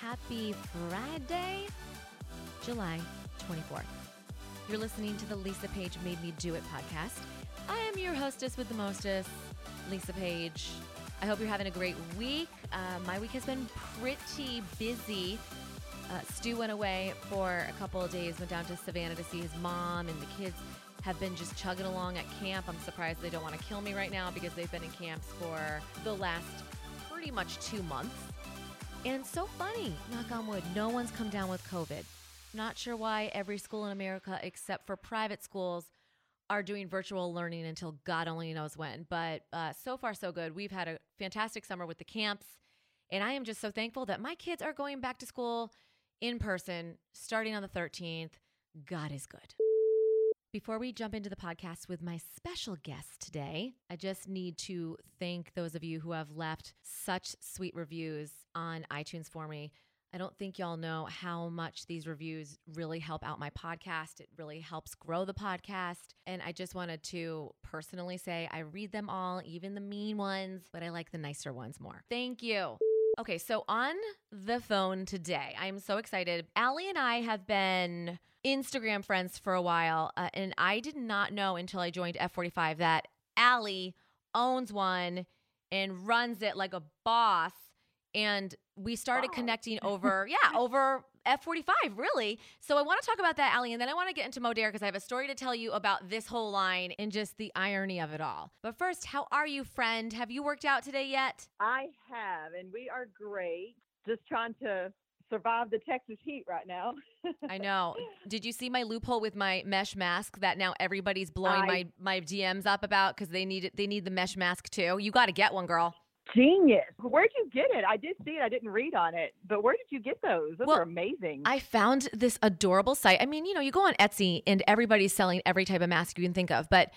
happy Friday, July 24th. You're listening to the Lisa Page Made Me Do It podcast. I am your hostess with the mostest, Lisa Page. I hope you're having a great week. Uh, my week has been pretty busy. Uh, Stu went away for a couple of days, went down to Savannah to see his mom, and the kids have been just chugging along at camp. I'm surprised they don't want to kill me right now because they've been in camps for the last pretty much two months. And so funny, knock on wood, no one's come down with COVID. Not sure why every school in America, except for private schools, are doing virtual learning until God only knows when. But uh, so far, so good. We've had a fantastic summer with the camps. And I am just so thankful that my kids are going back to school in person starting on the 13th. God is good. Before we jump into the podcast with my special guest today, I just need to thank those of you who have left such sweet reviews on iTunes for me. I don't think y'all know how much these reviews really help out my podcast. It really helps grow the podcast. And I just wanted to personally say I read them all, even the mean ones, but I like the nicer ones more. Thank you. Okay, so on the phone today, I'm so excited. Allie and I have been Instagram friends for a while, uh, and I did not know until I joined F45 that Allie owns one and runs it like a boss. And we started Wow. connecting over, yeah, over F45, really. So I want to talk about that, Allie, and then I want to get into Modere because I have a story to tell you about this whole line and just the irony of it all. But first, how are you, friend? Have you worked out today yet? I have, and we are great. Just trying to survive the Texas heat right now. I know. Did you see my loophole with my mesh mask that now everybody's blowing I- my my DMs up about because they need it, they need the mesh mask too. You got to get one, girl. Genius. Where'd you get it? I did see it. I didn't read on it, but where did you get those? Those Well, are amazing. I found this adorable site. I mean, you know, you go on Etsy and everybody's selling every type of mask you can think of, but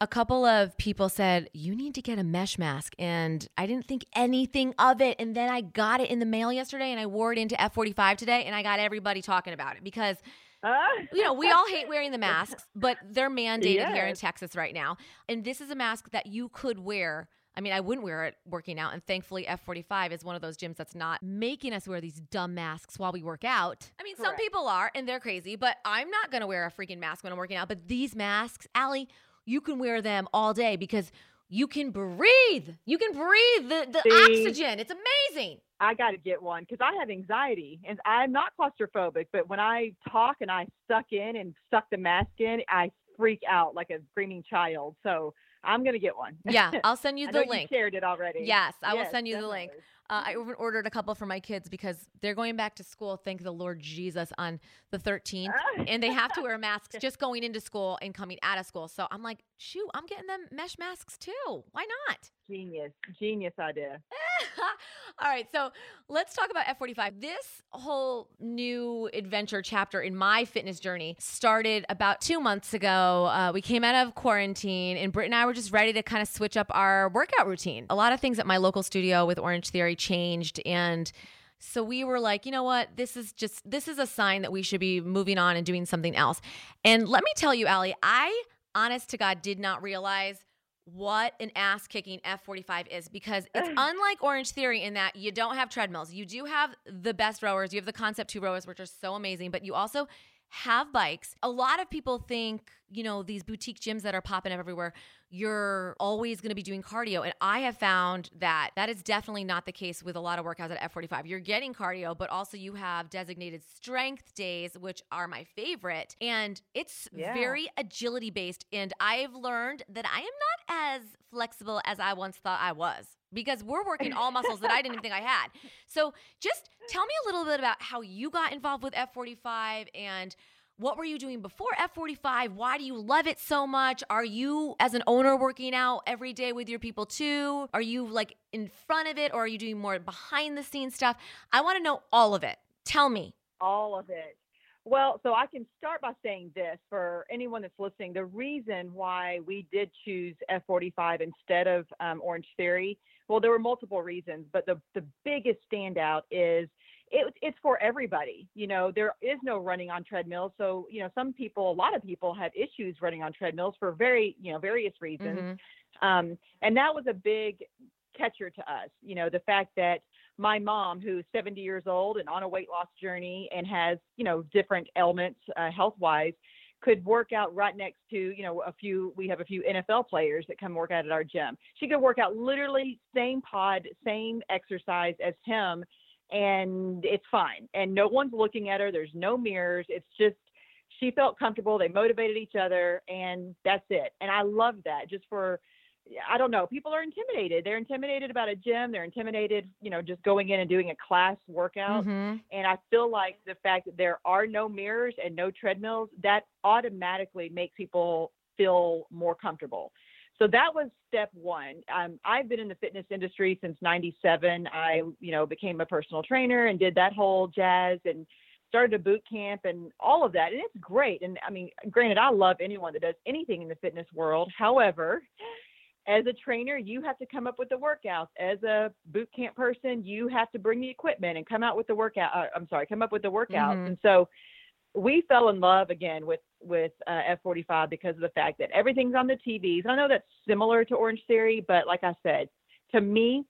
a couple of people said, You need to get a mesh mask. And I didn't think anything of it. And then I got it in the mail yesterday and I wore it into F45 today and I got everybody talking about it because Ah. you know, we all hate wearing the masks, but they're mandated here in Texas right now. And this is a mask that you could wear. I mean, I wouldn't wear it working out. And thankfully, F45 is one of those gyms that's not making us wear these dumb masks while we work out. I mean, some people are and they're crazy, but I'm not going to wear a freaking mask when I'm working out. But these masks, Allie, you can wear them all day because you can breathe. You can breathe the, the See? oxygen. It's amazing. I got to get one because I have anxiety and I'm not claustrophobic, but when I talk and I suck in and suck the mask in, I freak out like a screaming child. So I'm going to get one. Yeah, I'll send you the link. You shared it already. Yes, I will send you the link. Uh, I even ordered a couple for my kids because they're going back to school, thank the Lord Jesus, on the 13th. and they have to wear masks just going into school and coming out of school. So I'm like, shoot, I'm getting them mesh masks too. Why not? Genius, genius idea. All right, so let's talk about F45. This whole new adventure chapter in my fitness journey started about two months ago. Uh, we came out of quarantine, and Britt and I were just ready to kind of switch up our workout routine. A lot of things at my local studio with Orange Theory changed, and so we were like, you know what? This is just this is a sign that we should be moving on and doing something else. And let me tell you, Allie, I honest to God did not realize what an ass kicking F45 is because it's unlike Orange Theory in that you don't have treadmills. You do have the best rowers. You have the Concept 2 rowers, which are so amazing, but you also have bikes. A lot of people think, you know, these boutique gyms that are popping up everywhere, you're always going to be doing cardio. And I have found that that is definitely not the case with a lot of workouts at F45. You're getting cardio, but also you have designated strength days, which are my favorite. And it's Yeah. very agility based. And I've learned that I am not as flexible as I once thought I was because we're working all muscles that I didn't even think I had. So just tell me a little bit about how you got involved with F45 and what were you doing before F45? Why do you love it so much? Are you, as an owner, working out every day with your people too? Are you like in front of it or are you doing more behind the scenes stuff? I want to know all of it. Tell me. all of it. Well, so I can start by saying this for anyone that's listening. The reason why we did choose F45 instead of um, Orange Theory, well, there were multiple reasons, but the, the biggest standout is it, it's for everybody. You know, there is no running on treadmills. So, you know, some people, a lot of people have issues running on treadmills for very, you know, various reasons. Mhm. Um, and that was a big catcher to us, you know, the fact that my mom, who's 70 years old and on a weight loss journey and has, you know, different ailments uh, health wise, could work out right next to, you know, a few, we have a few NFL players that come work out at our gym. She could work out literally same pod, same exercise as him, and it's fine. And no one's looking at her. There's no mirrors. It's just, she felt comfortable. They motivated each other, and that's it. And I love that just for, I don't know. People are intimidated. They're intimidated about a gym. They're intimidated, you know, just going in and doing a class workout. Mm-hmm. And I feel like the fact that there are no mirrors and no treadmills, that automatically makes people feel more comfortable. So that was step one. Um, I've been in the fitness industry since '97. I, you know, became a personal trainer and did that whole jazz and started a boot camp and all of that. And it's great. And I mean, granted, I love anyone that does anything in the fitness world. However, as a trainer, you have to come up with the workouts. As a boot camp person, you have to bring the equipment and come out with the workout. Uh, I'm sorry, come up with the workouts. Mhm. And so we fell in love again with with uh, F45 because of the fact that everything's on the TVs. I know that's similar to Orange Theory, but like I said, to me,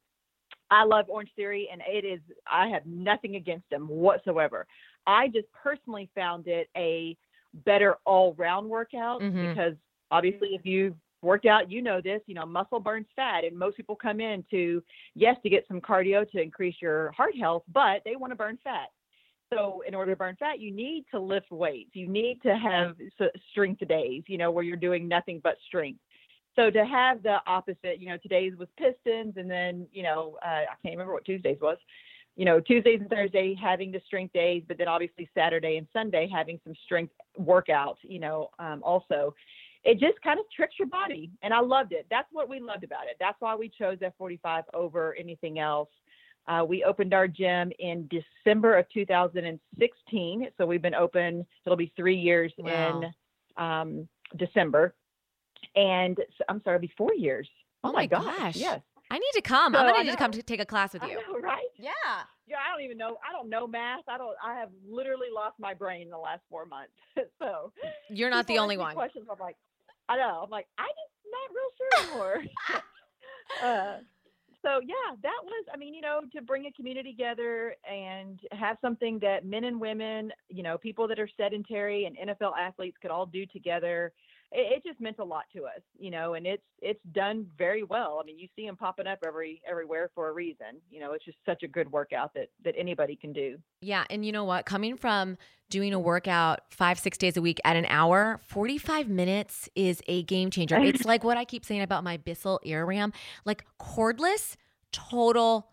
I love Orange Theory, and it is. I have nothing against them whatsoever. I just personally found it a better all round workout Mhm. because obviously, if you worked out, you know this. You know, muscle burns fat, and most people come in to yes to get some cardio to increase your heart health, but they want to burn fat. So, in order to burn fat, you need to lift weights. You need to have strength days, you know, where you're doing nothing but strength. So to have the opposite, you know, today's was Pistons, and then you know, uh, I can't remember what Tuesdays was. You know, Tuesdays and Thursday having the strength days, but then obviously Saturday and Sunday having some strength workouts. You know, um, also, it just kind of tricks your body, and I loved it. That's what we loved about it. That's why we chose F45 over anything else. Uh, we opened our gym in December of 2016, so we've been open. It'll be three years Wow. in um, December, and I'm sorry, it'll be four years. Oh my gosh, gosh. Yes. I need to come. So, I'm gonna need to come to take a class with I you. know, right? Yeah. Yeah, I don't even know. I don't know math. I don't. I have literally lost my brain in the last four months. so You're not the only one. Questions. I'm like, I know. I'm like, I'm just not real sure anymore. uh, so yeah, that was. I mean, you know, to bring a community together and have something that men and women, you know, people that are sedentary and NFL athletes could all do together. It, it just meant a lot to us, you know, and it's it's done very well. I mean, you see them popping up every everywhere for a reason. You know, it's just such a good workout that that anybody can do. Yeah. And you know what? Coming from doing a workout five, six days a week at an hour, 45 minutes is a game changer. It's like what I keep saying about my Bissell AirRam, like cordless, total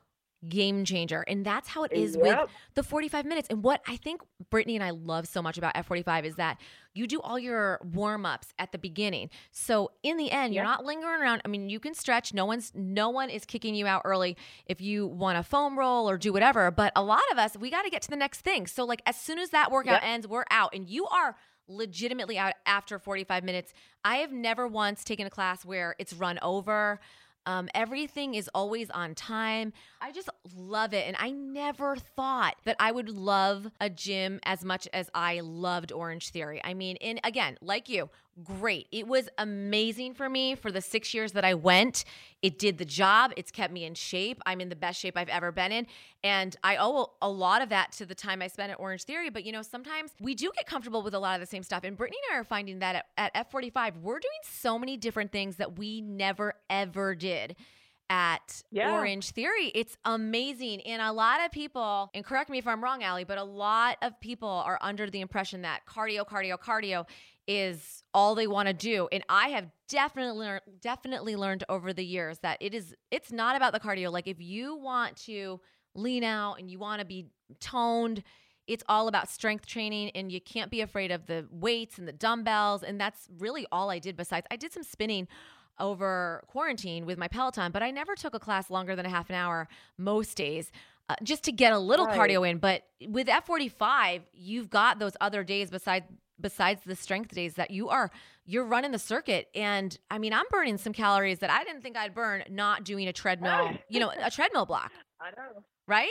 game changer. And that's how it is with the 45 minutes. And what I think Brittany and I love so much about F45 is that you do all your warm ups at the beginning. So in the end, you're not lingering around. I mean, you can stretch. No one's no one is kicking you out early if you want a foam roll or do whatever. But a lot of us, we got to get to the next thing. So like as soon as that workout Yep. ends, we're out, and you are legitimately out after 45 minutes. I have never once taken a class where it's run over. Um, everything is always on time. I just love it. And I never thought that I would love a gym as much as I loved Orange Theory. I mean, and again, like you, great. It was amazing for me for the six years that I went. It did the job, it's kept me in shape. I'm in the best shape I've ever been in. And I owe a lot of that to the time I spent at Orange Theory. But you know, sometimes we do get comfortable with a lot of the same stuff. And Brittany and I are finding that at, at F45, we're doing so many different things that we never, ever did at Yeah. Orange Theory. It's amazing. And a lot of people, and correct me if I'm wrong, Allie, but a lot of people are under the impression that cardio, cardio, cardio is all they want to do. And I have definitely learned definitely learned over the years that it is it's not about the cardio. Like if you want to lean out and you want to be toned, it's all about strength training and you can't be afraid of the weights and the dumbbells and that's really all I did besides I did some spinning over quarantine with my Peloton, but I never took a class longer than a half an hour most days. Uh, just to get a little Right. cardio in, but with F45, you've got those other days besides besides the strength days that you are you're running the circuit and I mean, I'm burning some calories that I didn't think I'd burn not doing a treadmill, you know, a treadmill block, I know. right?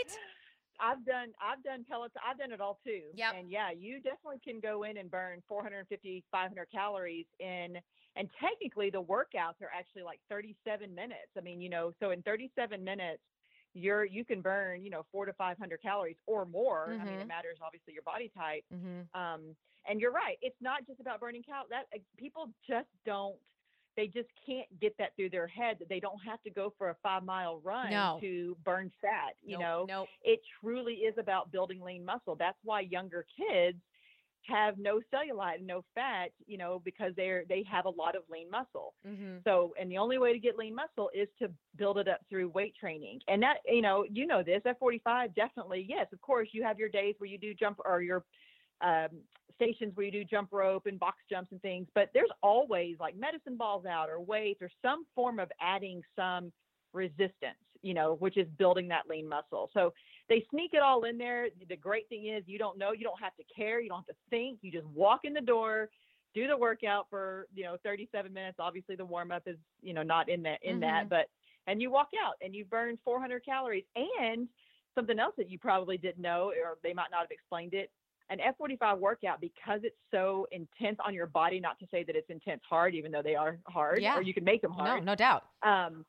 I've done I've done Peloton. I've done it all too. Yep. And yeah, you definitely can go in and burn 450, 500 calories in. And technically, the workouts are actually like 37 minutes. I mean, you know, so in 37 minutes, you're you can burn you know four to five hundred calories or more. I mean, it matters obviously your body type. Mm-hmm. Um, and you're right, it's not just about burning calories. That uh, people just don't. They just can't get that through their head that they don't have to go for a five mile run No. to burn fat. You nope, know, Nope. it truly is about building lean muscle. That's why younger kids have no cellulite and no fat, you know, because they're they have a lot of lean muscle. Mm-hmm. So, and the only way to get lean muscle is to build it up through weight training. And that, you know, you know this at 45, definitely, yes, of course, you have your days where you do jump or your um, stations where you do jump rope and box jumps and things, but there's always like medicine balls out or weights or some form of adding some resistance, you know, which is building that lean muscle. So they sneak it all in there. The great thing is you don't know, you don't have to care, you don't have to think, you just walk in the door, do the workout for, you know, 37 minutes. Obviously the warm up is, you know, not in that in that, Mhm. but and you walk out and you burn 400 calories and something else that you probably didn't know or they might not have explained it an F45 workout because it's so intense on your body, not to say that it's intense hard, even though they are hard, Yeah. or you can make them hard. No, no doubt. Um,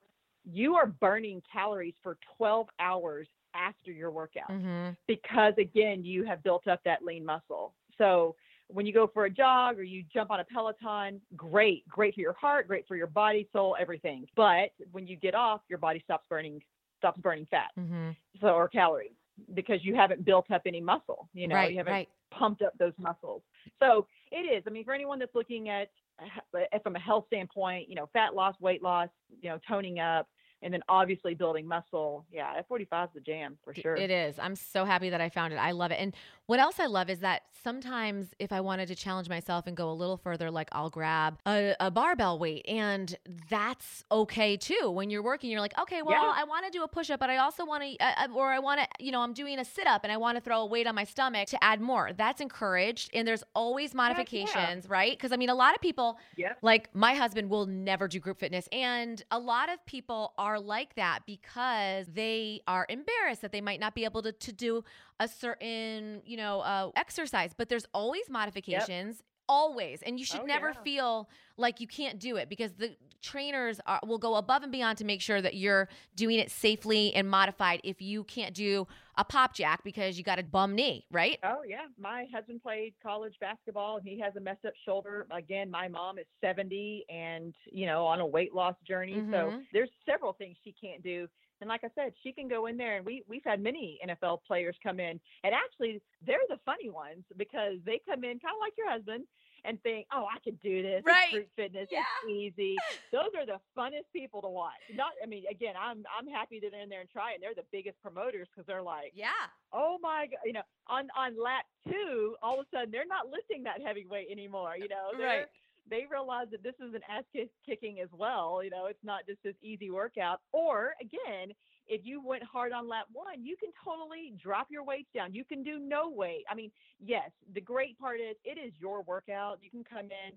you are burning calories for 12 hours after your workout Mm-hmm. because, again, you have built up that lean muscle. So when you go for a jog or you jump on a Peloton, great, great for your heart, great for your body, soul, everything. But when you get off, your body stops burning, stops burning fat, Mm-hmm. so or calories because you haven't built up any muscle. You know, right. you haven't Right. pumped up those muscles. So it is. I mean, for anyone that's looking at uh, from a health standpoint, you know, fat loss, weight loss, you know, toning up, and then obviously building muscle. Yeah, F45 is the jam for sure. It is. I'm so happy that I found it. I love it. And what else I love is that sometimes if I wanted to challenge myself and go a little further, like I'll grab a, a barbell weight, and that's okay too. When you're working, you're like, okay, well, Yeah. I want to do a push up, but I also want to, uh, or I want to, you know, I'm doing a sit up and I want to throw a weight on my stomach to add more. That's encouraged. And there's always modifications, right? Because I mean, a lot of people, Yep. like my husband will never do group fitness. And a lot of people are like that because they are embarrassed that they might not be able to, to do a certain, you know, uh, exercise. But there's always modifications. Always. And you should Oh, never yeah. feel like you can't do it because the trainers are, will go above and beyond to make sure that you're doing it safely and modified if you can't do a pop jack because you got a bum knee, right? Oh yeah, my husband played college basketball and he has a messed up shoulder. Again, my mom is 70 and you know on a weight loss journey. So Mhm. there's several things she can't do. And like I said, she can go in there and we we've had many NFL players come in and actually they're the funny ones because they come in kind of like your husband and think, "Oh, I can do this. Right. It's group fitness. Yeah. It's easy." Those are the funnest people to watch. Not I mean, again, I'm I'm happy that they're in there and try. And they're the biggest promoters because they're like Yeah. oh my god you know on on lap two all of a sudden they're not lifting that heavy weight anymore you know uh, they're, Right. they realize that this is an ass kick- kicking as well you know it's not just this easy workout or again if you went hard on lap one you can totally drop your weights down. You can do no weight. I mean yes the great part is it is your workout. You can come in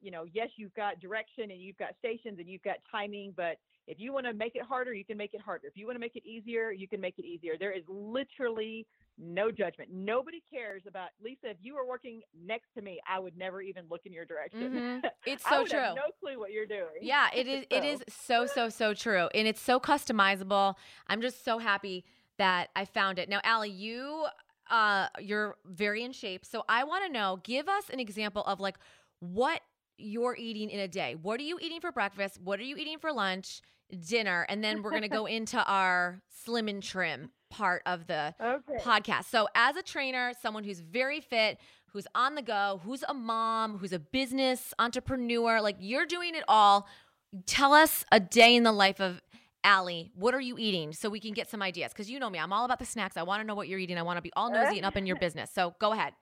you know yes you've got direction and you've got stations and you've got timing but if you want to make it harder, you can make it harder. If you want to make it easier, you can make it easier. There is literally no judgment. Nobody cares about Lisa. If you were working next to me, I would never even look in your direction. Mhm. It's so true. Have no clue what you're doing. Yeah, it is. It So- is so so so true, and it's so customizable. I'm just so happy that I found it. Now, Allie, you uh, you're very in shape, so I want to know. Give us an example of like what you're eating in a day. What are you eating for breakfast? What are you eating for lunch, dinner, and then we're gonna go into our slim and trim part of the Okay. podcast. So, as a trainer, someone who's very fit, who's on the go, who's a mom, who's a business entrepreneur, like you're doing it all. Tell us a day in the life of Allie. What are you eating so we can get some ideas? Because you know me, I'm all about the snacks. I want to know what you're eating. I want to be all nosy and up in your business. So, go ahead.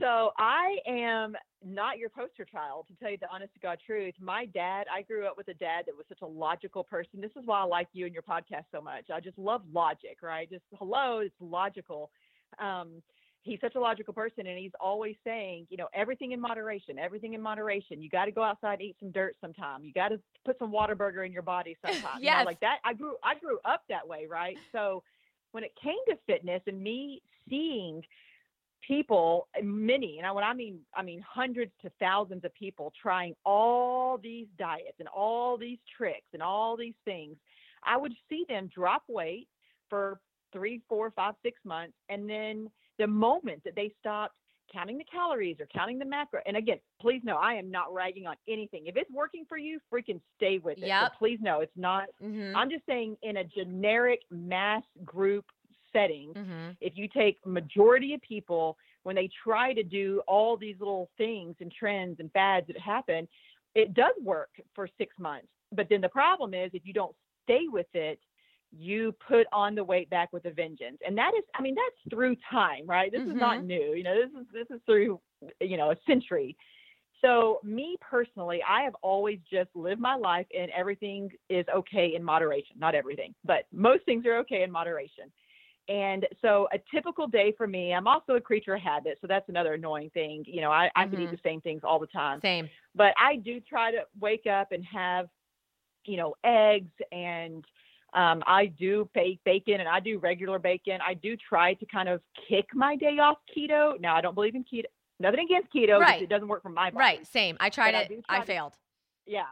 So I am not your poster child, to tell you the honest to God truth. My dad, I grew up with a dad that was such a logical person. This is why I like you and your podcast so much. I just love logic, right? Just hello, it's logical. Um, he's such a logical person, and he's always saying, you know, everything in moderation, everything in moderation. You got to go outside and eat some dirt sometime. You got to put some Whataburger in your body sometime. You know, Yes. like that. I grew, I grew up that way, right? So when it came to fitness and me seeing people many and I- when i mean i mean hundreds to thousands of people trying all these diets and all these tricks and all these things I would see them drop weight for three, four, five, six months, and then the moment that they stopped counting the calories or counting the macro. And again, please know I am not ragging on anything. If it's working for you, freaking stay with it. Yep. But please know it's not. Mm-hmm. I'm just saying in a generic mass group setting, Mm-hmm. if you take majority of people when they try to do all these little things and trends and fads that happen, it does work for six months. But then the problem is if you don't stay with it, you put on the weight back with a vengeance. And that is, I mean, that's through time, right? This is not new. You know, this is this is through, you know, a century. So me personally, I have always just lived my life and everything is okay in moderation. Not everything, but most things are okay in moderation. And so a typical day for me, I'm also a creature of habit. So that's another annoying thing. You know, I, I can eat Mhm. the same things all the time Same. but I do try to wake up and have, you know, eggs and um, I do bake bacon and I do regular bacon. I do try to kind of kick my day off keto. Now I don't believe in keto. Nothing against keto, Right. it doesn't work for my body. Right. Same. I tried But it. do I, try to- failed. Yeah.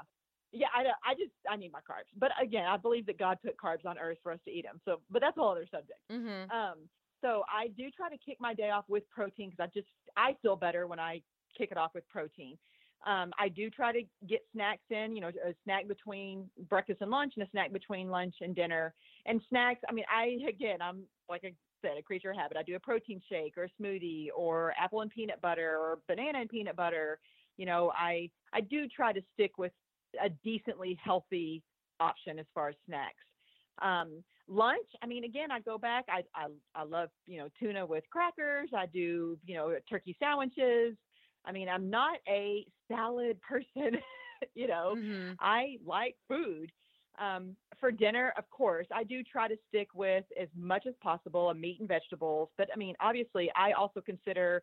Yeah, I, I just I need my carbs, but again, I believe that God put carbs on earth for us to eat them. So, but that's a whole other subject. Mm-hmm. Um, so I do try to kick my day off with protein because I just I feel better when I kick it off with protein. Um, I do try to get snacks in, you know, a snack between breakfast and lunch, and a snack between lunch and dinner. And snacks, I mean, I again, I'm like I said, a creature of habit. I do a protein shake or a smoothie or apple and peanut butter or banana and peanut butter. You know, I I do try to stick with a decently healthy option as far as snacks. Um, lunch, I mean, again, I go back. I, I I love you know tuna with crackers. I do you know turkey sandwiches. I mean, I'm not a salad person. you know, Mm-hmm. I like food. Um, for dinner, of course, I do try to stick with as much as possible a meat and vegetables. But I mean, obviously, I also consider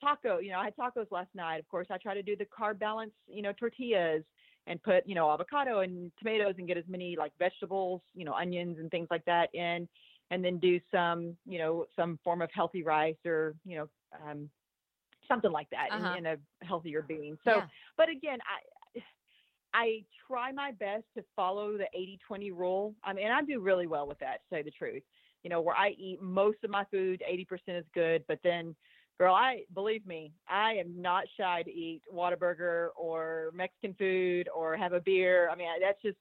taco. You know, I had tacos last night. Of course, I try to do the carb balance. You know, tortillas and put you know avocado and tomatoes and get as many like vegetables, you know, onions and things like that in, and then do some you know some form of healthy rice or you know um, something like that in- Uh-huh. in, a healthier being. So yeah. but again, I I try my best to follow the 80-20 rule. I mean, I do really well with that, to say the truth. You know, where I eat most of my food, 80% is good, but then girl, I believe me, I am not shy to eat Whataburger or Mexican food or have a beer. I mean, that's just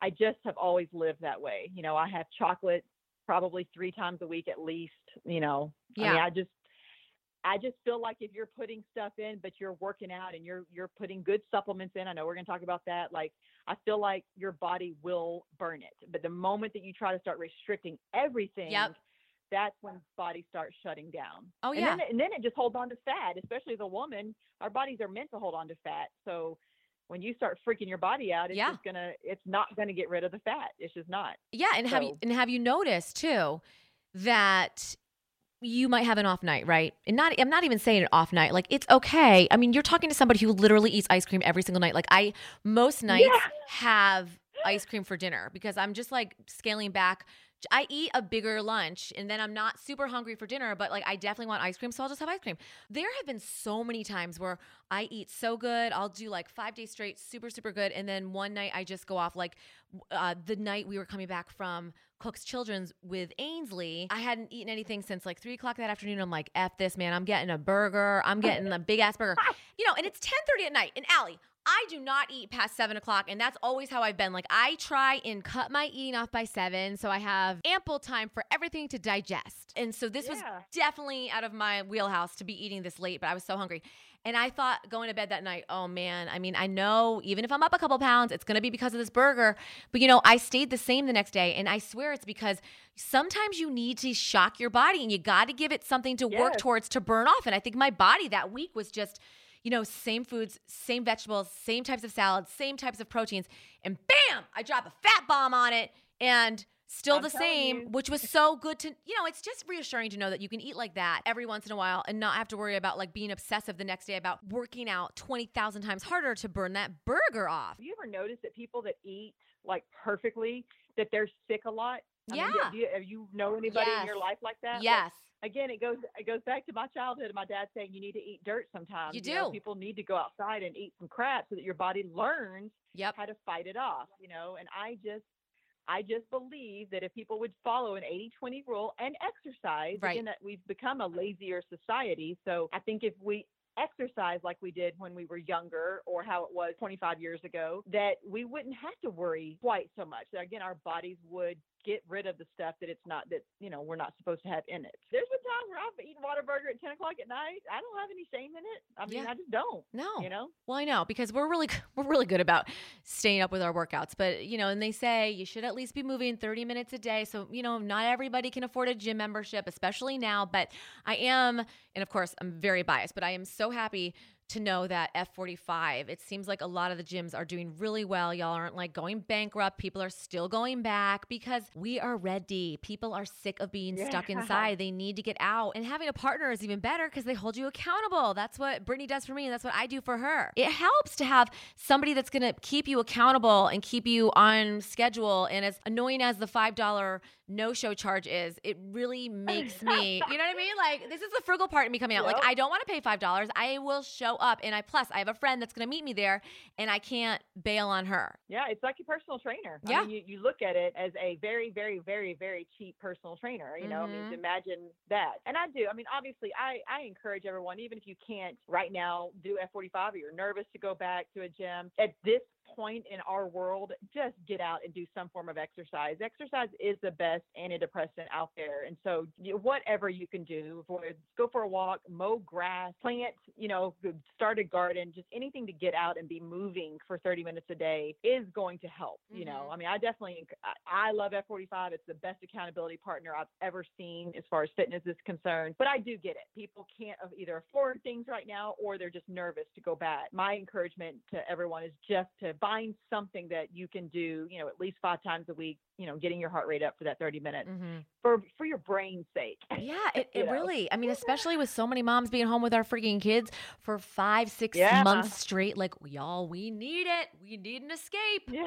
I just have always lived that way. You know, I have chocolate probably 3 times a week at least, you know. I mean, Yeah. I just I just feel like if you're putting stuff in, but you're working out and you're you're putting good supplements in, I know we're going to talk about that. Like I feel like your body will burn it, but the moment that you try to start restricting everything, that's when body starts shutting down. Oh, and yeah. Then, it- and then it just holds on to fat, especially as a woman. Our bodies are meant to hold on to fat. So when you start freaking your body out, it's Yeah. just gonna it's not gonna get rid of the fat. It's just not. Yeah, and have you and have you noticed too that you might have an off night, right? And not I'm not even saying an off night. Like it's okay. I mean, you're talking to somebody who literally eats ice cream every single night. Like I most nights Yeah. have ice cream for dinner because I'm just like scaling back. I eat a bigger lunch and then I'm not super hungry for dinner, but like I definitely want ice cream, so I'll just have ice cream. There have been so many times where I eat so good, I'll do like five days straight, super, super good. And then one night I just go off like uh, the night we were coming back from Cook's Children's with Ainsley. I hadn't eaten anything since like three o'clock that afternoon. I'm like, F this, man. I'm getting a burger. I'm getting a big ass burger. You know, and it's 10:30 at night. And Allie, I do not eat past seven o'clock, and that's always how I've been. Like I try and cut my eating off by seven, so I have ample time for everything to digest. And so this was definitely out of my wheelhouse to be eating this late, but I was so hungry. And I thought going to bed that night, oh man, I mean, I know even if I'm up a couple pounds, it's gonna be because of this burger. But you know, I stayed the same the next day. And I swear it's because sometimes you need to shock your body and you gotta give it something to work towards to burn off. And I think my body that week was just, you know, same foods, same vegetables, same types of salads, same types of proteins. And bam, I drop a fat bomb on it and still I'm the same, you. which was so good to, you know, it's just reassuring to know that you can eat like that every once in a while and not have to worry about like being obsessive the next day about working out 20,000 times harder to burn that burger off. Have you ever noticed that people that eat like perfectly that they're sick a lot? I mean, Yeah. do you, have you know anybody in your life like that? Yes. Again, it goes it goes back to my childhood and my dad saying you need to eat dirt sometimes. You know, do. people need to go outside and eat some crap so that your body learns Yep. how to fight it off. You know, and I just I just believe that if people would follow an 80 20 rule and exercise, Right. again, that we've become a lazier society. So I think if we exercise like we did when we were younger or how it was 25 years ago, that we wouldn't have to worry quite so much. Again, our bodies would get rid of the stuff that it's not that you know we're not supposed to have in it. There's been times where I've eaten Whataburger at 10 o'clock at night. I don't have any shame in it. I mean, Yeah. I just don't. No. You know. Well, I know because we're really we're really good about staying up with our workouts, but you know, and they say you should at least be moving 30 minutes a day. So, you know, not everybody can afford a gym membership, especially now, but I am and of course, I'm very biased, but I am so happy to know that F45, it seems like a lot of the gyms are doing really well. Y'all aren't like going bankrupt. People are still going back because we are ready. People are sick of being stuck inside. They need to get out. And having a partner is even better because they hold you accountable. That's what Brittany does for me, and that's what I do for her. It helps to have somebody that's going to keep you accountable and keep you on schedule. And as annoying as the $5 no show charge is, it really makes me, you know what I mean? Like, this is the frugal part of me coming out. Like, I don't want to pay $5. I will show up. And I, plus, I have a friend that's going to meet me there, and I can't bail on her. Yeah, it's like your personal trainer. Yeah. I mean, you, you look at it as a very, very, very, very cheap personal trainer. You know, I Mhm. mean, imagine that. And I do. I mean, obviously, I, I encourage everyone, even if you can't right now do F45 or you're nervous to go back to a gym, at this point in our world, just get out and do some form of exercise. Exercise is the best antidepressant out there. And so, whatever you can do, for, go for a walk, mow grass, plant, you know, start a garden, just anything to get out and be moving for 30 minutes a day is going to help. You know, Mhm. I mean, I definitely, I, I love F45. It's the best accountability partner I've ever seen as far as fitness is concerned. But I do get it. People can't either afford things right now or they're just nervous to go back. My encouragement to everyone is just to find something that you can do, you know, at least five times a week, you know, getting your heart rate up for that 30 minutes Mm-hmm. for, for your brain's sake. Yeah, it, it know? really, I mean, especially with so many moms being home with our freaking kids for five, six Yeah. months straight. Like, y'all, we need it. We need an escape. Yeah.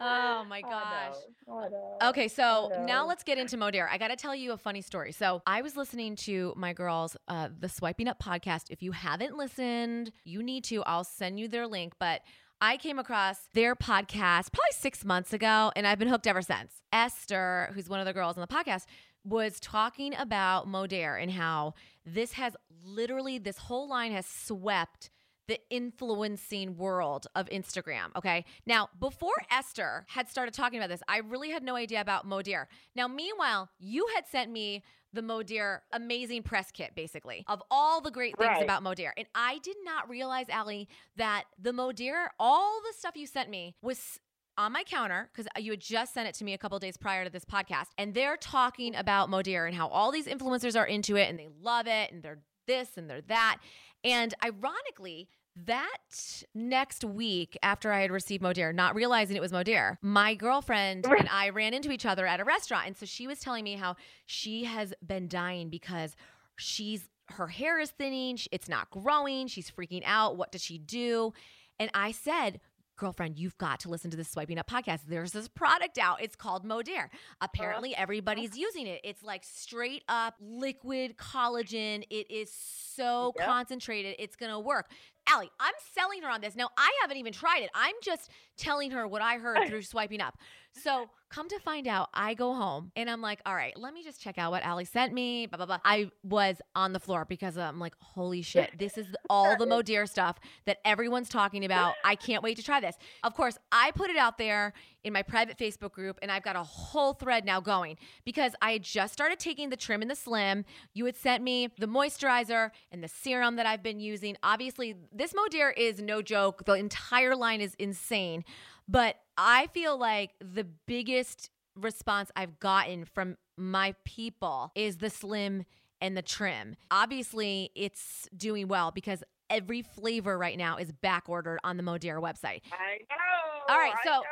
Oh my gosh. know, Okay, so now let's get into Modere. I got to tell you a funny story. So I was listening to my girls, uh, the Swiping Up podcast. If you haven't listened, you need to. I'll send you their link. But I came across their podcast probably six months ago, and I've been hooked ever since. Esther, who's one of the girls on the podcast, was talking about Modere and how this has literally, this whole line has swept the influencing world of Instagram. Okay. Now, before Esther had started talking about this, I really had no idea about Modere. Now, meanwhile, you had sent me the Modere amazing press kit, basically, of all the great things Right. about Modere. And I did not realize, Allie, that the Modere, all the stuff you sent me was on my counter because you had just sent it to me a couple days prior to this podcast. And they're talking about Modere and how all these influencers are into it and they love it and they're this and they're that. And ironically, that next week after I had received Modere, not realizing it was Modere, my girlfriend and I ran into each other at a restaurant. And so she was telling me how she has been dying because she's her hair is thinning, it's not growing, she's freaking out. What does she do? And I said, Girlfriend, you've got to listen to this Swiping Up podcast. There's this product out. It's called Modere. Apparently, oh, everybody's using it. It's like straight up liquid collagen. It is so Yep. concentrated. It's going to work. Allie, I'm selling her on this. Now, I haven't even tried it. I'm just telling her what I heard through swiping up. So, come to find out, I go home and I'm like, all right, let me just check out what Allie sent me. Blah, blah, blah. I was on the floor because I'm like, holy shit, this is all the Modere stuff that everyone's talking about. I can't wait to try this. Of course, I put it out there in my private Facebook group and I've got a whole thread now going because I had just started taking the trim and the slim. You had sent me the moisturizer and the serum that I've been using. Obviously, this Modere is no joke. The entire line is insane. But I feel like the biggest response I've gotten from my people is the slim and the trim. Obviously, it's doing well because every flavor right now is back ordered on the Modere website. I know. All right, I so know.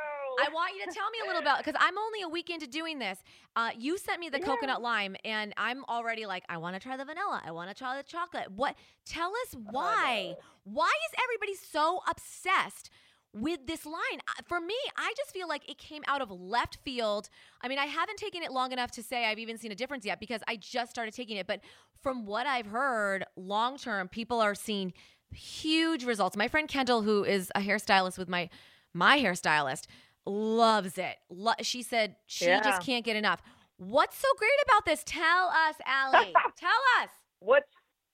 I want you to tell me a little about because I'm only a week into doing this. Uh, you sent me the Yeah. coconut lime, and I'm already like, I want to try the vanilla. I want to try the chocolate. What? Tell us why. Why is everybody so obsessed? With this line, Uh, for me, I just feel like it came out of left field. I mean, I haven't taken it long enough to say I've even seen a difference yet because I just started taking it. But from what I've heard, long term, people are seeing huge results. My friend Kendall, who is a hairstylist with my my hairstylist, loves it. Lo- she said she Yeah. just can't get enough. What's so great about this? Tell us, Allie. Tell us. What's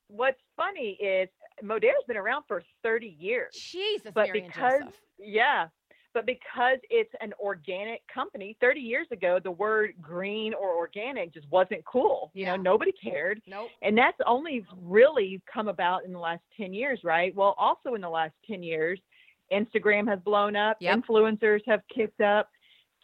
What's funny is Modere's been around for 30 years. Jesus, but Mary because yeah but because it's an organic company 30 years ago the word green or organic just wasn't cool you Yeah. know nobody cared Nope. and that's only really come about in the last 10 years right well also in the last 10 years instagram has blown up Yep. influencers have kicked up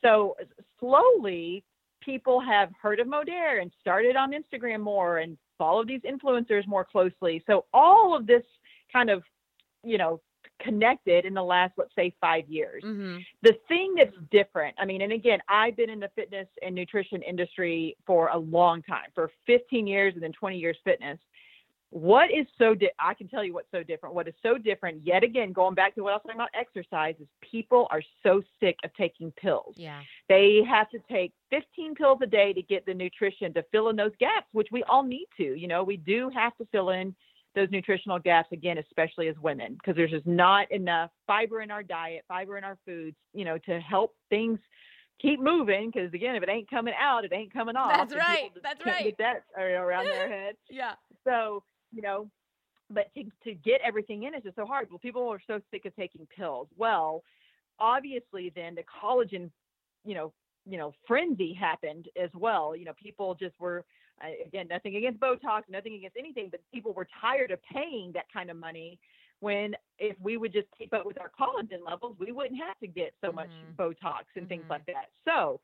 so slowly people have heard of Modere and started on instagram more and followed these influencers more closely. So all of this kind of you know connected in the last let's say five years. Mm-hmm. the thing that's different i mean and again i've been in the fitness and nutrition industry for a long time for 15 years and then 20 years fitness what is so di- i can tell you what's so different what is so different yet again going back to what i was talking about exercise is people are so sick of taking pills Yeah. they have to take 15 pills a day to get the nutrition to fill in those gaps which we all need to you know we do have to fill in those nutritional gaps again especially as women because there's just not enough fiber in our diet fiber in our foods you know to help things keep moving because again if it ain't coming out it ain't coming off That's right, that's right. get that around their head Yeah. so you know but to, to get everything in is just so hard well people are so sick of taking pills well obviously then the collagen you know you know frenzy happened as well you know people just were uh, again nothing against botox nothing against anything but people were tired of paying that kind of money when if we would just keep up with our collagen levels we wouldn't have to get so much Mhm. botox and things Mhm. like that so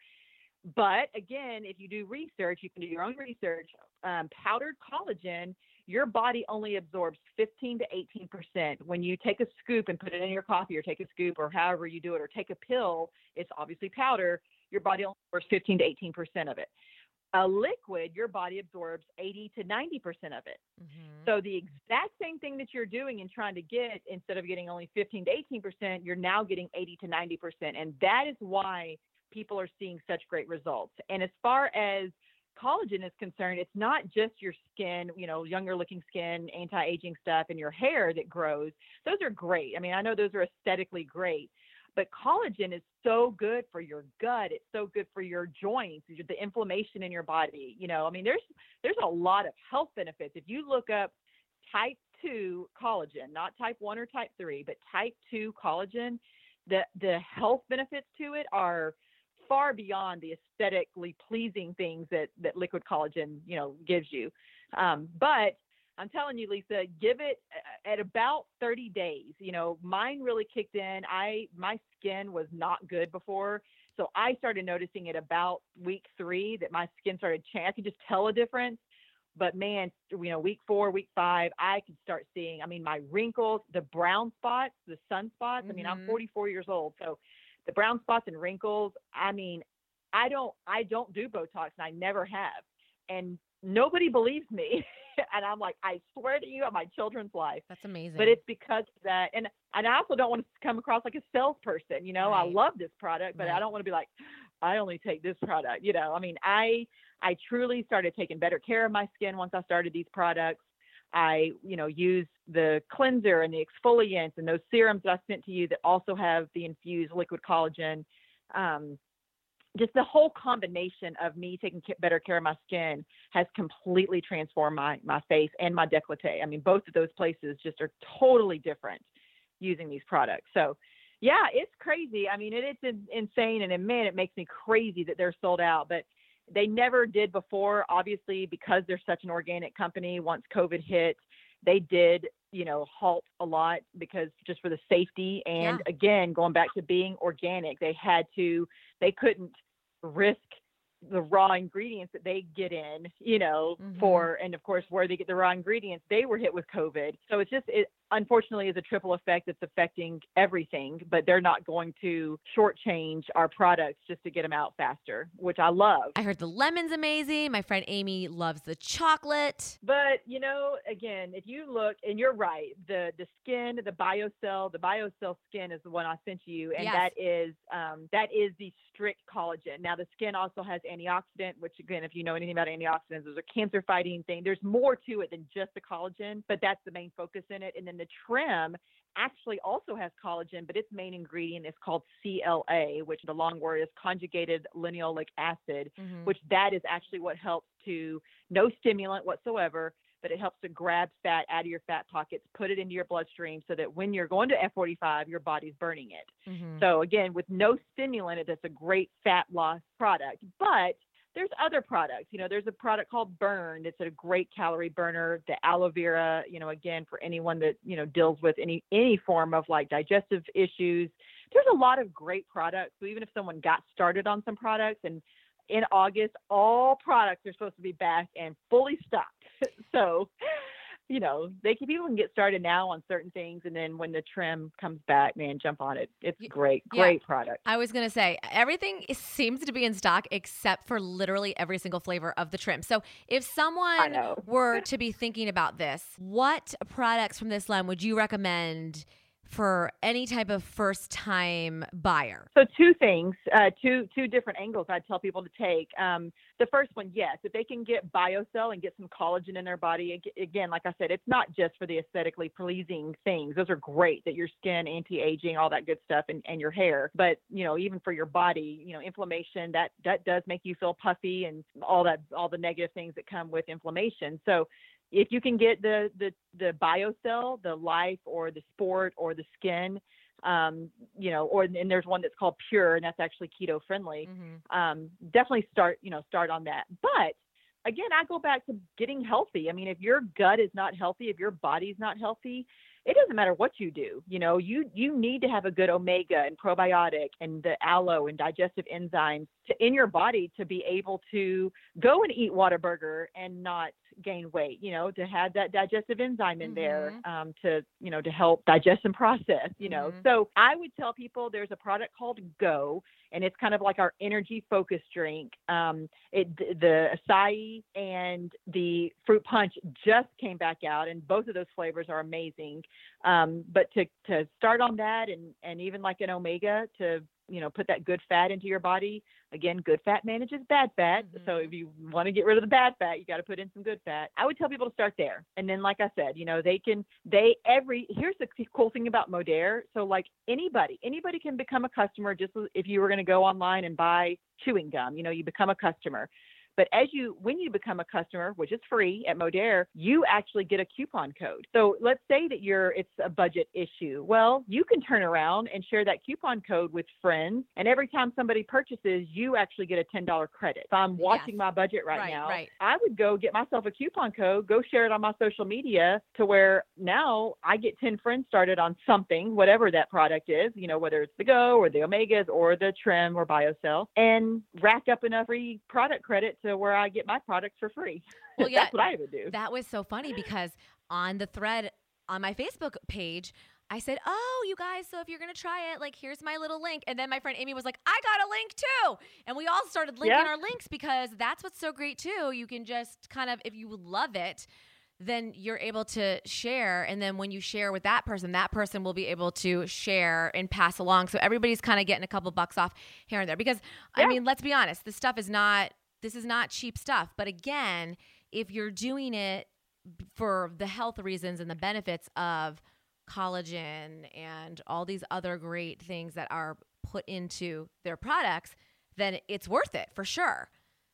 but again if you do research you can do your own research um, powdered collagen your body only absorbs 15 to 18 percent. When you take a scoop and put it in your coffee or take a scoop or however you do it or take a pill it's obviously powder your body only absorbs 15 to 18 percent of it. A liquid your body absorbs 80 to 90 percent of it. Mm-hmm. so the exact same thing that you're doing and trying to get instead of getting only 15 to 18 percent you're now getting 80 to 90 percent. And that is why people are seeing such great results. And as far as collagen is concerned it's not just your skin you know younger looking skin anti-aging stuff and your hair that grows. Those are great. I mean i know those are aesthetically great but collagen is so good for your gut it's so good for your joints the inflammation in your body you know? I mean there's there's a lot of health benefits. If you look up type 2 collagen not type 1 or type 3 but type 2 collagen the the health benefits to it are far beyond the aesthetically pleasing things that that liquid collagen you know gives you. Um, but i'm telling you lisa give it at about 30 days you know mine really kicked in. I my skin was not good before. So i started noticing at about week three that my skin started changing. I could just tell a difference. But man you know week four week five i could start seeing i mean my wrinkles the brown spots the sunspots. I mean i'm Mhm. 44 years old. So the brown spots and wrinkles i mean i don't i don't do botox and i never have. And nobody believes me. And i'm like i swear to you on my children's life. That's amazing. but it's because of that. And and i also don't want to come across like a salesperson you know? I love this product but Right. i don't want to be like i only take this product you know? I mean i i truly started taking better care of my skin once i started these products i you know use the cleanser and the exfoliants and those serums that i sent to you that also have the infused liquid collagen um, just the whole combination of me taking better care of my skin has completely transformed my my face and my décolleté. I mean, both of those places just are totally different using these products. So, yeah, it's crazy. I mean, it, it's in, insane, and man, it makes me crazy that they're sold out. But they never did before, obviously, because they're such an organic company. Once COVID hit, they did, you know, halt a lot because just for the safety and again, going back to being organic, they had to, they couldn't risk the raw ingredients that they get in, you know, Mhm. for and of course where they get the raw ingredients, they were hit with COVID. So it's just it unfortunately is a triple effect that's affecting everything, but they're not going to shortchange our products just to get them out faster, which I love. I heard the lemon's amazing. My friend Amy loves the chocolate. But you know, again, if you look, and you're right, the the skin, the biocell, the biocell skin is the one I sent you, and Yes. that is um, that is the strict collagen. Now, the skin also has antioxidant, which again, if you know anything about antioxidants, those are cancer fighting thing. There's more to it than just the collagen, but that's the main focus in it. And then the trim actually also has collagen, but its main ingredient is called CLA, which the long word is conjugated linoleic acid, Mhm. which that is actually what helps to no stimulant whatsoever, but it helps to grab fat out of your fat pockets, put it into your bloodstream so that when you're going to F45, your body's burning it. Mhm. So again, with no stimulant, it's a great fat loss product. But there's other products. You know, there's a product called Burn. It's a great calorie burner. The aloe vera. You know, again for anyone that you know deals with any any form of like digestive issues. There's a lot of great products. So even if someone got started on some products and in August, all products are supposed to be back and fully stocked. so, you know, they can people can get started now on certain things, and then when the trim comes back, man, jump on it. It's Y- great, yeah. great product. I was gonna say everything seems to be in stock except for literally every single flavor of the trim. So if someone were to be thinking about this, what products from this line would you recommend for any type of first time buyer? So two things, uh, two two different angles I'd tell people to take. Um, the first one, yes, if they can get BioCell and get some collagen in their body, again, like I said, it's not just for the aesthetically pleasing things. Those are great that your skin, anti-aging, all that good stuff, and, and your hair. But you know, even for your body, you know, inflammation that that does make you feel puffy and all that all the negative things that come with inflammation. So if you can get the the the biocell, the life or the sport or the skin, um, you know, or and there's one that's called pure and that's actually keto friendly. Mhm. Um, definitely start, you know, start on that. But again, I go back to getting healthy. I mean, if your gut is not healthy, if your body's not healthy, it doesn't matter what you do. You know, you you need to have a good omega and probiotic and the aloe and digestive enzymes to, in your body to be able to go and eat Whataburger and not gain weight. You know, to have that digestive enzyme in there um, to you know to help digest and process. You know, Mhm. so I would tell people there's a product called Go, and it's kind of like our energy focus drink. Um, it the acai and the fruit punch just came back out, and both of those flavors are amazing. Um, but to to start on that, and and even like an omega to you know put that good fat into your body. Again, good fat manages bad fat. So Mhm. if you want to get rid of the bad fat, you got to put in some good fat. I would tell people to start there, and then like I said, you know they can they every here's the cool thing about Modere. So like anybody anybody can become a customer just if you were going to go online and buy chewing gum. You know you become a customer. But as you, when you become a customer, which is free at Modere, you actually get a coupon code. So let's say that you're, it's a budget issue. Well, you can turn around and share that coupon code with friends. And every time somebody purchases, you actually get a $10 credit. If I'm watching Yes. my budget right, Right, now, right. I would go get myself a coupon code, go share it on my social media to where now I get 10 friends started on something, whatever that product is, you know, whether it's the Go or the Omegas or the Trim or BioCell, and rack up enough free product credit to where I get my products for free. Well, yeah, That's what I would do. That was so funny because on the thread on my Facebook page, I said, "Oh, you guys, so if you're gonna try it, like here's my little link." And then my friend Amy was like, "I got a link too," and we all started linking Yeah. our links because that's what's so great too. You can just kind of, if you love it, then you're able to share, and then when you share with that person, that person will be able to share and pass along. So everybody's kind of getting a couple bucks off here and there. Because I mean, let's be honest, this stuff is not. This is not cheap stuff. But again, if you're doing it for the health reasons and the benefits of collagen and all these other great things that are put into their products, then it's worth it for sure.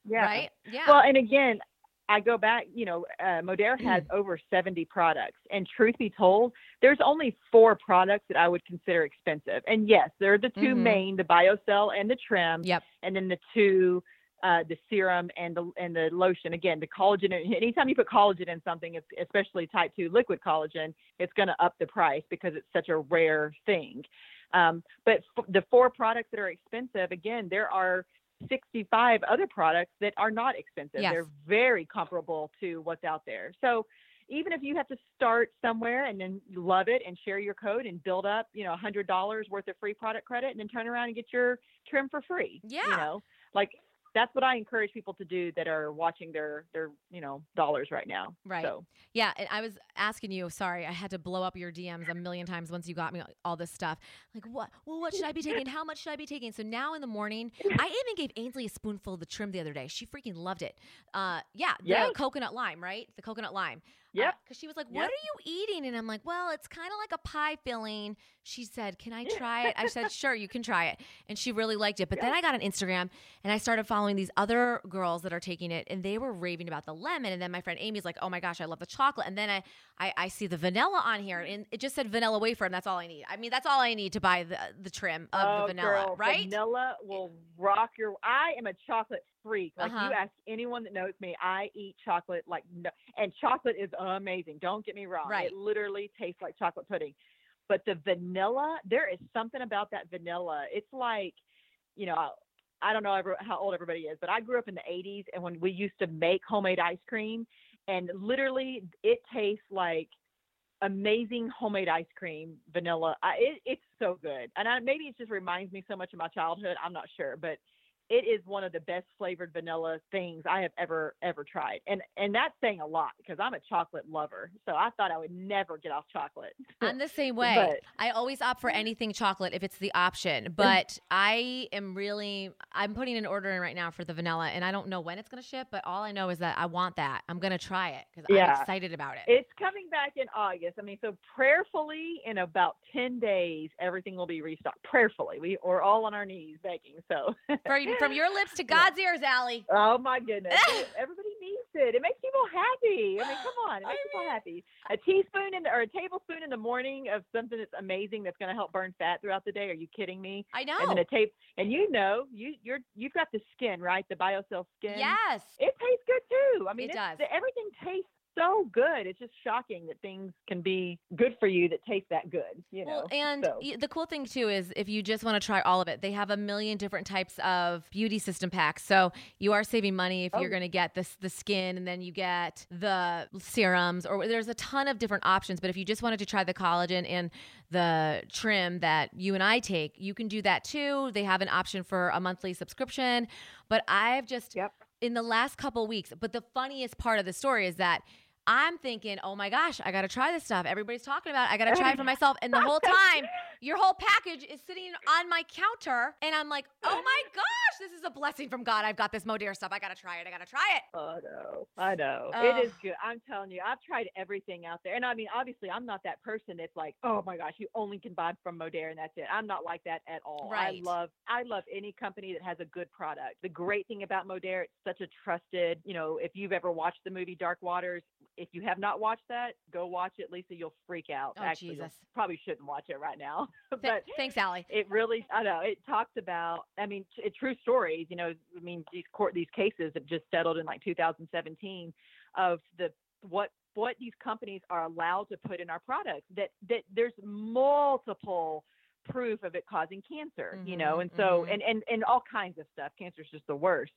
yeah. Right? Yeah. Well, and again, I go back, you know, uh, Modere has Mm. over 70 products. And truth be told, there's only four products that I would consider expensive. And yes, they're the 2 Mhm. main, the BioCell and the Trim. yep. and then the two uh, the serum and the and the lotion again the collagen anytime you put collagen in something especially type 2 liquid collagen it's going to up the price because it's such a rare thing um, but f- the four products that are expensive again there are 65 other products that are not expensive Yes. they're very comparable to what's out there so even if you have to start somewhere and then love it and share your code and build up, you know, hundred dollars worth of free product credit and then turn around and get your trim for free. Yeah. You know, like that's what I encourage people to do that are watching their their, you know, dollars right now. Right. So Yeah, and I was asking you. Sorry, I had to blow up your DMs a million times once you got me all this stuff. Like, what? Well, what should I be taking? How much should I be taking? So now in the morning, I even gave Ainsley a spoonful of the trim the other day. She freaking loved it. Uh, yeah, the Yeah. coconut lime, right? The coconut lime. Yep. Because uh, she was like, "What Yep. are you eating?" And I'm like, "Well, it's kind of like a pie filling." She said, "Can I try it?" I said, "Sure, you can try it." And she really liked it. But then I got on Instagram and I started following these other girls that are taking it, and they were raving about the lemon. And then my friend Amy's like, "Oh my gosh, I love the chocolate." And then I, I, I see the vanilla on here, mm. and it just said vanilla wafer, and that's all I need. I mean, that's all I need to buy the the trim of oh, the vanilla, girl, right? Vanilla will eh rock your. I am a chocolate freak. Like Uh-huh. you ask anyone that knows me, I eat chocolate like no, and chocolate is amazing. Don't get me wrong. Right. It literally tastes like chocolate pudding. But the vanilla, there is something about that vanilla. It's like, you know, I don't know how old everybody is, but I grew up in the 80s and when we used to make homemade ice cream, and literally it tastes like amazing homemade ice cream, vanilla. I, it, it's so good. And I, maybe it just reminds me so much of my childhood. I'm not sure, but it is one of the best flavored vanilla things I have ever ever tried. And and that's saying a lot because I'm a chocolate lover. So I thought I would never get off chocolate. I'm the same way. But- I always opt for anything chocolate if it's the option. Mm-hmm. But I am really I'm putting an order in right now for the vanilla and I don't know when it's going to ship, but all I know is that I want that. I'm going to try it cuz I'm excited about it. It's coming back in August. I mean, so prayerfully in about 10 days everything will be restocked. Prayerfully. We are all on our knees begging. So For, from your lips to God's ears, Allie. Oh my goodness. Everybody needs it. It makes people happy. I mean, come on. It I makes people mean- happy. A teaspoon in the, or a tablespoon in the morning of something that's amazing that's going to help burn fat throughout the day. Are you kidding me? I know. And then a tape and you know, you you're you've got the skin, right? The BioCell skin. Yes. It tastes good too. I mean, It does. everything tastes so good. It's just shocking that things can be good for you that taste that good, you know. Well, and so. the cool thing too is if you just want to try all of it, they have a million different types of beauty system packs. So you are saving money if you're Oh. going to get this the skin and then you get the serums or there's a ton of different options. But if you just wanted to try the collagen and the trim that you and I take, you can do that too. They have an option for a monthly subscription. But I've just Yep. in the last couple weeks. But the funniest part of the story is that I'm thinking, oh my gosh, I got to try this stuff. Everybody's talking about it. I got to try it for myself. And the whole time, your whole package is sitting on my counter. And I'm like, oh my gosh, this is a blessing from God. I've got this Modere stuff. I got to try it. I got to try it. Oh no, I know Ugh. it is good. I'm telling you, I've tried everything out there, and I mean, obviously, I'm not that person that's like, oh my gosh, you only can buy from Modere and that's it. I'm not like that at all. Right. I love, I love any company that has a good product. The great thing about Modere, it's such a trusted. You know, if you've ever watched the movie Dark Waters, if you have not watched that, go watch it, Lisa. You'll freak out. Oh, Actually, Jesus. probably shouldn't watch it right now, Th- but thanks, Allie. it really i know it talks about i mean t- true stories you know i mean these court these cases have just settled in like 2017 of the what what these companies are allowed to put in our products that that there's multiple proof of it causing cancer you know Mhm, and so mhm. and and and all kinds of stuff Cancer is just the worst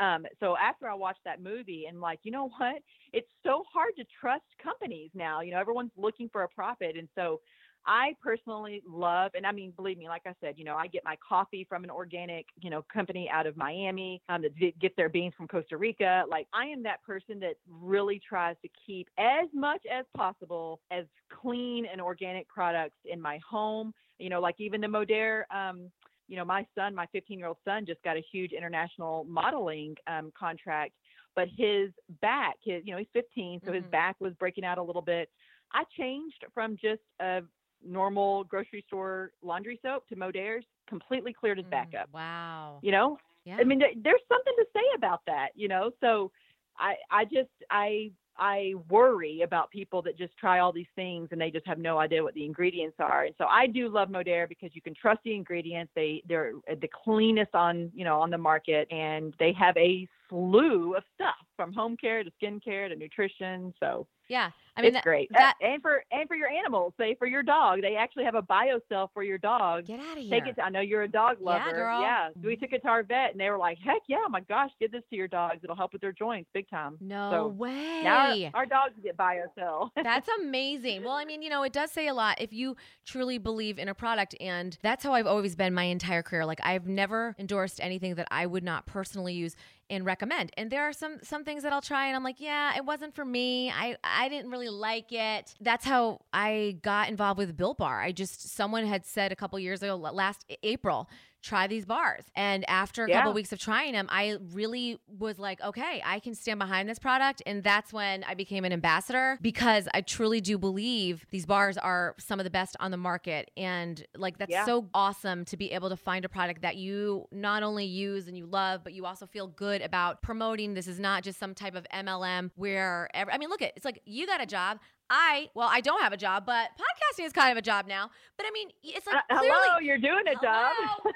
um, so after I watched that movie and like, you know what? It's so hard to trust companies now. You know, everyone's looking for a profit. And so I personally love, and I mean, believe me, like I said, you know, I get my coffee from an organic, you know, company out of Miami um, that get their beans from Costa Rica. Like, I am that person that really tries to keep as much as possible as clean and organic products in my home. You know, like even the Modere, um, you know, my son, my 15 year old son, just got a huge international modeling um, contract, but his back, his, you know, he's 15, so his Mhm. back was breaking out a little bit. I changed from just a normal grocery store laundry soap to Modere's, completely cleared his back Mm, up. Wow. You know, Yeah. I mean, there's something to say about that, you know. So, I, I just, I, I worry about people that just try all these things and they just have no idea what the ingredients are. And so, I do love Modere because you can trust the ingredients. They, they're the cleanest on, you know, on the market, and they have a slew of stuff from home care to skincare to nutrition. So, yeah. I mean, it's that, great. that- and for and for your animals, say for your dog, they actually have a bio biocell for your dog. get out of here. Take it. To, I know you're a dog Yeah, lover. girl. Yeah. We mm-hmm. took it to our vet, and they were like, "Heck yeah, my gosh, give this to your dogs. It'll help with their joints, big time." no so way. Now our, our dogs get bio biocell. That's amazing. Well, I mean, you know, it does say a lot if you truly believe in a product. And that's how I've always been my entire career. Like, I've never endorsed anything that I would not personally use and recommend. And there are some some things that I'll try and I'm like, yeah, it wasn't for me. I I didn't really like it. That's how I got involved with Built Bar. I just someone had said a couple years ago last April, try these bars. And after a Yeah. couple weeks of trying them, I really was like, okay, I can stand behind this product. And that's when I became an ambassador because I truly do believe these bars are some of the best on the market. And like, that's Yeah. so awesome to be able to find a product that you not only use and you love, but you also feel good about promoting. This is not just some type of MLM where, every, I mean, look at it's like you got a job. I, well, I don't have a job, but podcasting is kind of a job now. But I mean, it's like Uh, clearly, hello, you're doing a job.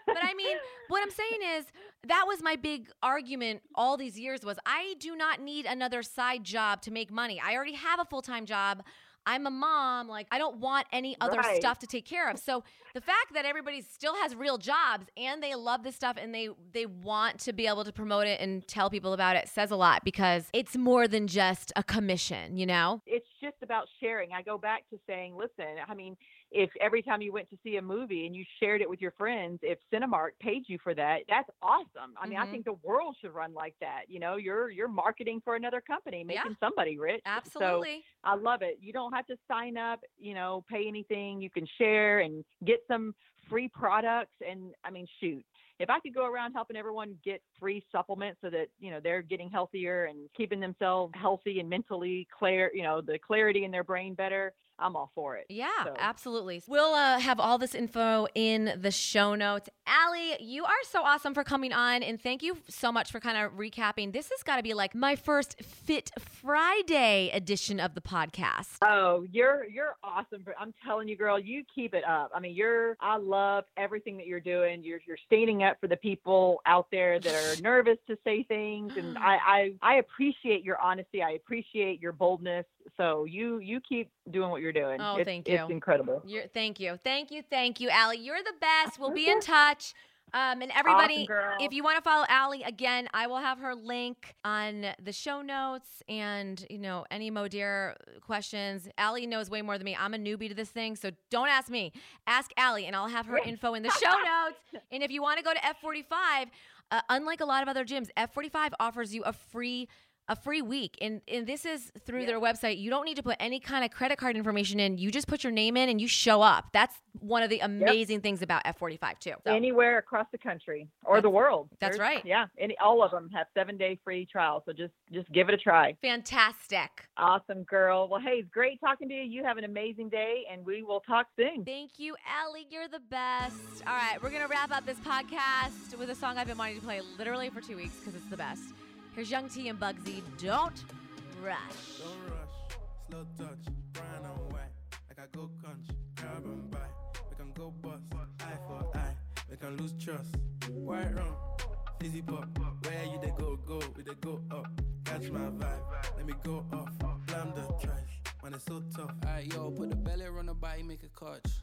But I mean, what I'm saying is that was my big argument all these years was I do not need another side job to make money. I already have a full-time job. I'm a mom. Like I don't want any other Right. stuff to take care of. So the fact that everybody still has real jobs and they love this stuff and they they want to be able to promote it and tell people about it says a lot because it's more than just a commission, you know? it's just about sharing. I go back to saying, listen, I mean, if every time you went to see a movie and you shared it with your friends, if Cinemark paid you for that, that's awesome. I mean, I Mhm. think the world should run like that. You know, you're you're marketing for another company, Yeah. making somebody rich. So Absolutely. I love it. You don't have to sign up, you know, pay anything. You can share and get some free products. And I mean, shoot, if I could go around helping everyone get free supplements so that, you know, they're getting healthier and keeping themselves healthy and mentally clear, you know, the clarity in their brain better, I'm all for it. Yeah, So- absolutely. We'll uh, have all this info in the show notes. Allie, you are so awesome for coming on, and thank you so much for kind of recapping. This has got to be like my first Fit Friday edition of the podcast. Oh, you're you're awesome. For, I'm telling you, girl, you keep it up. I mean, you're I love everything that you're doing. You're you're standing up for the people out there that are nervous to say things, and I I, I appreciate your honesty. I appreciate your boldness. So you you keep doing what you're doing. Oh, it's, thank you. It's incredible. You're, thank you, thank you, thank you, Allie. You're the best. We'll be in touch. Um, and everybody, Awesome, girl. if you want to follow Allie again, I will have her link on the show notes and you know any Modere questions. Allie knows way more than me. I'm a newbie to this thing, so don't ask me. Ask Allie, and I'll have her info in the show notes. And if you want to go to F45, uh, unlike a lot of other gyms, F45 offers you a free a free week and and this is through Yeah. their website you don't need to put any kind of credit card information in you just put your name in and you show up that's one of the amazing things about f45 too So- Anywhere across the country or the world. that's There's- right. Yeah, any all of them have seven day free trial. So just just give it a try. fantastic Awesome, girl. Well, hey, it's great talking to you. You have an amazing day, and we will talk soon. Thank you, Ellie. You're the best. All right, we're going to wrap up this podcast with a song I've been wanting to play literally for two weeks because it's the best. Here's Young T and Bugsey. Don't rush. Don't rush, slow touch, brown and white. Like I go country, grab and buy. We can go bust, eye for eye. We can lose trust. White rum, fizzy pop. Where you they go, go, we they go up. Catch my vibe, let me go off. Blam the trash, man, it's so tough. Alright, yo, put the belly on the body, make a catch.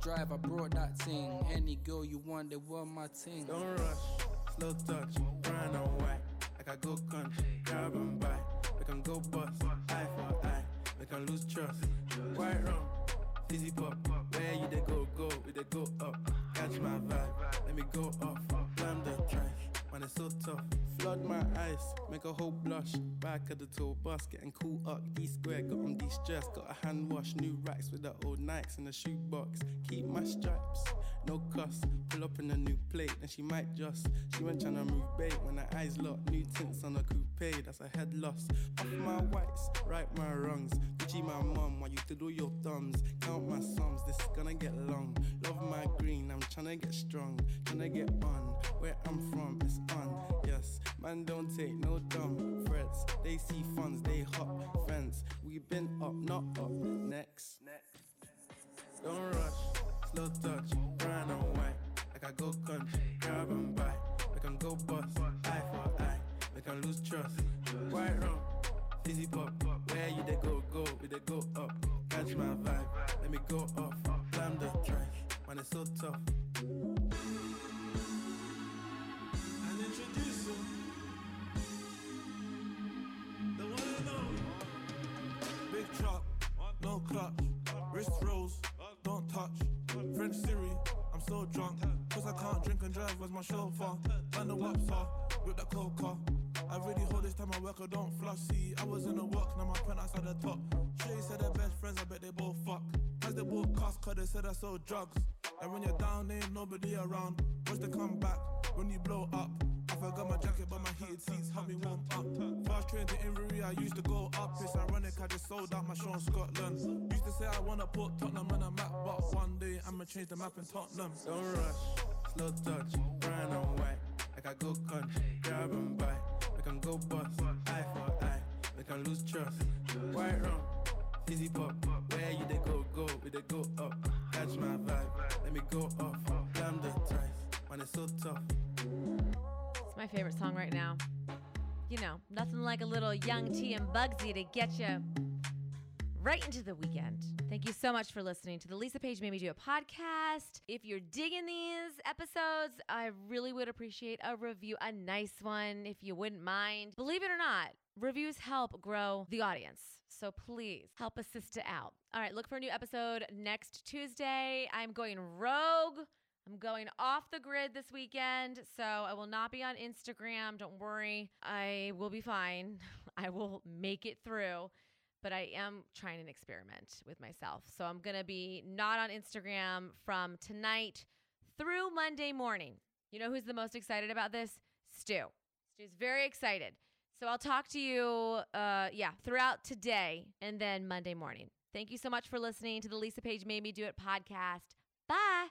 drive, I brought that thing. Any girl you want, they were my thing. Don't rush, slow touch, brown and white. I I go country, grab and buy. We can go bust, eye for eye. We can lose trust. White rum, fizzy pop. Where you they go, go, we they go up. Catch my vibe, let me go off. Blam the trash, it's so tough. Flood my eyes, make a whole blush. Back of the tour bus, getting cool up. D square, got on de-stress. Got a hand wash, new racks with the old Nikes in the shoebox. Keep my stripes, no cuss. Pull up in a new plate, and she might just. She went tryna move bait when her eyes locked. New tints on a coupe, that's a head loss. Off my whites, right my wrongs. Gucci my mum, while you to do your thumbs. Count my sums, this gonna get long. Love my green, I'm tryna get strong. Tryna get on, where I'm from, it's on. Yes, man, don't take no dumb threats. They see funds, they hop fence. We been up, not up. Next. Don't rush, slow touch, brown and white. Like I go country, grab and buy. We can go bust, eye for eye. We can lose trust. White rum, fizzy pop. Where you they go, go, we they go up. Catch my vibe, let me go off. Blam the trash, man, it's so tough. Wrist rolls, don't touch. French Siri, I'm so drunk. Cause I can't drink and drive Where's my chauffeur. And the wops are with the car. I really hold this time I work, I don't flush. See, I was in the work, now my pen outside the top. Shay said they're best friends, I bet they both fuck. Cause they both cuss, cause they said I sold drugs. And when you're down, there ain't nobody around. Watch the comeback when you blow up. I forgot my jacket, but my heated seats help me warm up. Fast train to Inverie, I used to go up. It's a I just sold out my show in Scotland. Used to say I wanna put Tottenham on a map, but one day I'ma change the map in Tottenham. Don't rush, slow touch, brown and white. Like I go country, grab and buy. We can go bust, eye for eye. We can lose trust. White rum, fizzy pop. Where you they go, go, we they go up. Catch my vibe, let me go off. Damn the ties, man, it's so tough. It's my favorite song right now. You know, nothing like a little Young T and Bugsey to get you right into the weekend. Thank you so much for listening to the Lisa Page Made Me Do a podcast. If you're digging these episodes, I really would appreciate a review, a nice one, if you wouldn't mind. Believe it or not, reviews help grow the audience. So please help assist it out. All right, look for a new episode next Tuesday. I'm going rogue. I'm going off the grid this weekend, so I will not be on Instagram. Don't worry, I will be fine. I will make it through, but I am trying an experiment with myself. So I'm going to be not on Instagram from tonight through Monday morning. You know who's the most excited about this? Stu. Stu's very excited. So I'll talk to you, uh, yeah, throughout today and then Monday morning. Thank you so much for listening to the Lisa Page Made Me Do It podcast. Bye.